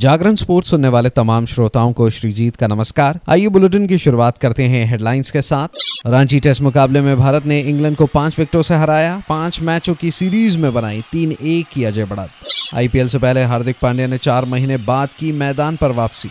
जागरण sports सुनने वाले तमाम श्रोताओं को श्रीजीत का नमस्कार। आइए बुलेटिन की शुरुआत करते हैं हेडलाइंस के साथ। रांची टेस्ट मुकाबले में भारत ने इंग्लैंड को पाँच विकेटों से हराया। पाँच मैचों की सीरीज़ में बनाई तीन एक की अजय बढ़त। आईपीएल से पहले हार्दिक पांड्या ने चार महीने बाद की मैदान पर वापसी।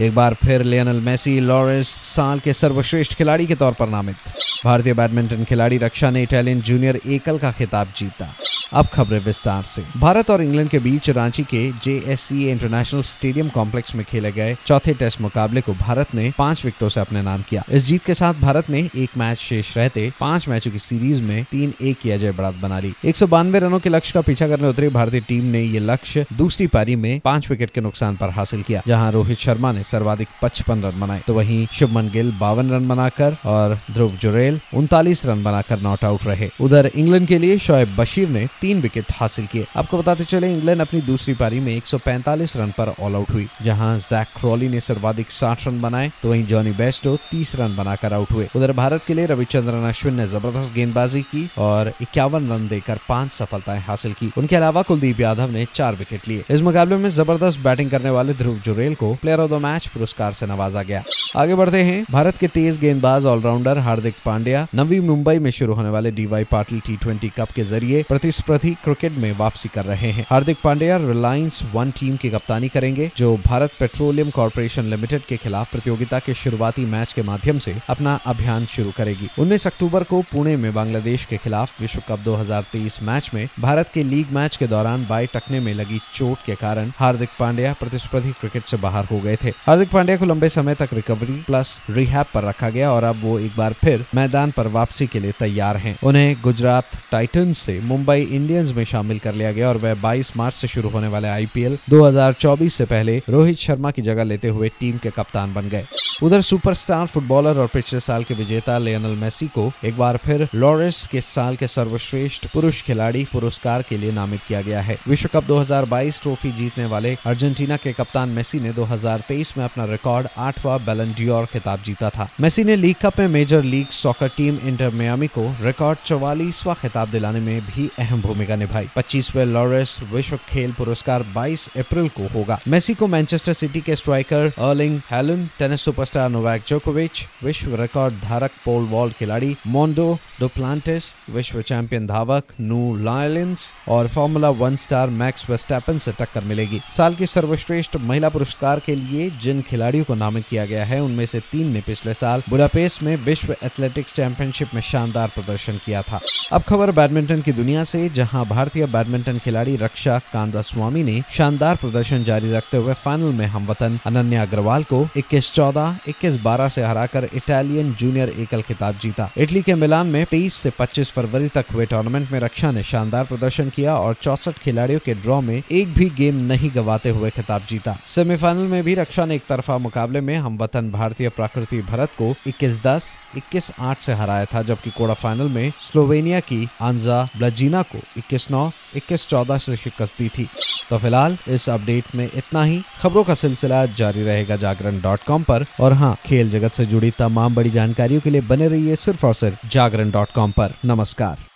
एक बार फिर लियोनल मेसी, लॉरेंस साल के सर्वश्रेष्ठ खिलाड़ी के तौर पर नामित। भारतीय बैडमिंटन खिलाड़ी रक्षा ने इटालियन जूनियर एकल का खिताब जीता। अब खबरें विस्तार से। भारत और इंग्लैंड के बीच रांची के जेएससी इंटरनेशनल स्टेडियम कॉम्प्लेक्स में खेले गए चौथे टेस्ट मुकाबले को भारत ने पाँच विकेटों से अपने नाम किया। इस जीत के साथ भारत ने एक मैच शेष रहते पाँच मैचों की सीरीज़ में तीन एक की अजय बढ़त बना ली। एक सौ बानवे रनों के लक्ष्य का पीछा करने उतरी भारतीय टीम ने ये लक्ष्य दूसरी पारी में पाँच विकेट के नुकसान पर हासिल किया, जहाँ रोहित शर्मा ने सर्वाधिक पचपन रन बनाए। तो वहीं शुभमन गिल बावन रन बनाकर और ध्रुव जुरेल उनतालीस रन बनाकर नॉट आउट रहे। उधर इंग्लैंड के लिए शोएब बशीर ने तीन विकेट हासिल किए। आपको बताते चले, इंग्लैंड अपनी दूसरी पारी में 145 रन पर ऑल आउट हुई, जहाँ जैक क्रॉली ने सर्वाधिक 60 रन बनाए तो वहीं जॉनी बेस्टो 30 रन बनाकर आउट हुए। उधर भारत के लिए रविचंद्रन अश्विन ने ज़बरदस्त गेंदबाजी की और इक्यावन रन देकर पाँच सफलताएँ हासिल की। उनके अलावा कुलदीप यादव ने चार विकेट लिए। इस मुकाबले में ज़बरदस्त बैटिंग करने वाले ध्रुव जुरेल को प्लेयर ऑफ़ द मैच पुरस्कार से नवाजा गया। आगे बढ़ते हैं। भारत के तेज गेंदबाज ऑलराउंडर हार्दिक पांड्या नवी मुंबई में शुरू होने वाले डीवाई पाटिल टी कप के ज़रिए प्रतिस्पर्धी क्रिकेट में वापसी कर रहे हैं। हार्दिक पांड्या रिलायंस वन टीम की कप्तानी करेंगे, जो भारत पेट्रोलियम कॉरपोरेशन लिमिटेड के खिलाफ प्रतियोगिता के शुरुआती मैच के माध्यम से अपना अभियान शुरू करेगी। उन्नीस अक्टूबर को पुणे में बांग्लादेश के खिलाफ विश्व कप 2023 मैच में भारत के लीग मैच के दौरान बाई टकने में लगी चोट के कारण हार्दिक पांड्या प्रतिस्पर्धी क्रिकेट से बाहर हो गए थे। हार्दिक पांड्या को लंबे समय तक रिकवरी प्लस रिहैब पर रखा गया और अब वो एक बार फिर मैदान पर वापसी के लिए तैयार हैं। उन्हें गुजरात टाइटन्स से मुंबई इंडियंस में शामिल कर लिया गया और वह 22 मार्च से शुरू होने वाले आईपीएल 2024 से पहले रोहित शर्मा की जगह लेते हुए टीम के कप्तान बन गए। उधर सुपरस्टार फुटबॉलर और पिछले साल के विजेता लियोनल मेसी को एक बार फिर लॉरेंस के साल के सर्वश्रेष्ठ पुरुष खिलाड़ी पुरस्कार के लिए नामित किया गया है। विश्व कप 2022 ट्रॉफी जीतने वाले अर्जेंटीना के कप्तान मेसी ने 2023 में अपना रिकॉर्ड आठवां बेलनडियोर खिताब जीता था। मेसी ने लीग कप में Major League Soccer team Inter Miami को रिकॉर्ड चौवालीसवा खिताब दिलाने में भी अहम भूमिका निभाई। पच्चीसवे लॉरेंस विश्व खेल पुरस्कार बाईस अप्रैल को होगा। मेसी को मैनचेस्टर सिटी के striker Erling Haaland, tennis super superstar Novak जोकोविच, विश्व रिकॉर्ड धारक पोल वॉल खिलाड़ी मोन्डो डोप्लांटिस विश्व चैंपियन धावक नू लायलेंस और Formula One star Max Verstappen से टक्कर मिलेगी। साल की सर्वश्रेष्ठ महिला पुरस्कार के लिए जिन खिलाड़ियों को नामित किया गया है, उनमें से तीन ने पिछले साल बुडापेस्ट में विश्व एथलेटिक्स चैंपियनशिप में शानदार प्रदर्शन किया था। अब खबर बैडमिंटन की दुनिया से जहाँ भारतीय बैडमिंटन खिलाड़ी रक्षा कांदा स्वामी ने शानदार प्रदर्शन जारी रखते हुए फाइनल में हमवतन अनन्या अग्रवाल को इक्कीस चौदह, इक्कीस बारह से हराकर इटालियन जूनियर एकल खिताब जीता। इटली के मिलान में 23 से 25 फरवरी तक हुए टूर्नामेंट में रक्षा ने शानदार प्रदर्शन किया और चौसठ खिलाड़ियों के ड्रॉ में एक भी गेम नहीं गवाते हुए खिताब जीता। सेमीफाइनल में भी रक्षा ने एक तरफा मुकाबले में हम वतन भारतीय प्राकृति भरत को इक्कीस दस, इक्कीस आठ से हराया था, जबकि कोड़ा फाइनल में स्लोवेनिया की आंजा ब्लजीना को इक्कीस नौ, इक्कीस चौदह से शिकस्त दी थी। तो फ़िलहाल इस अपडेट में इतना ही। खबरों का सिलसिला जारी रहेगा जागरण डॉट कॉम पर। और हाँ खेल जगत से जुड़ी तमाम बड़ी जानकारियों के लिए बने रहिए सिर्फ़ और सिर्फ़ जागरण डॉट कॉम पर। नमस्कार।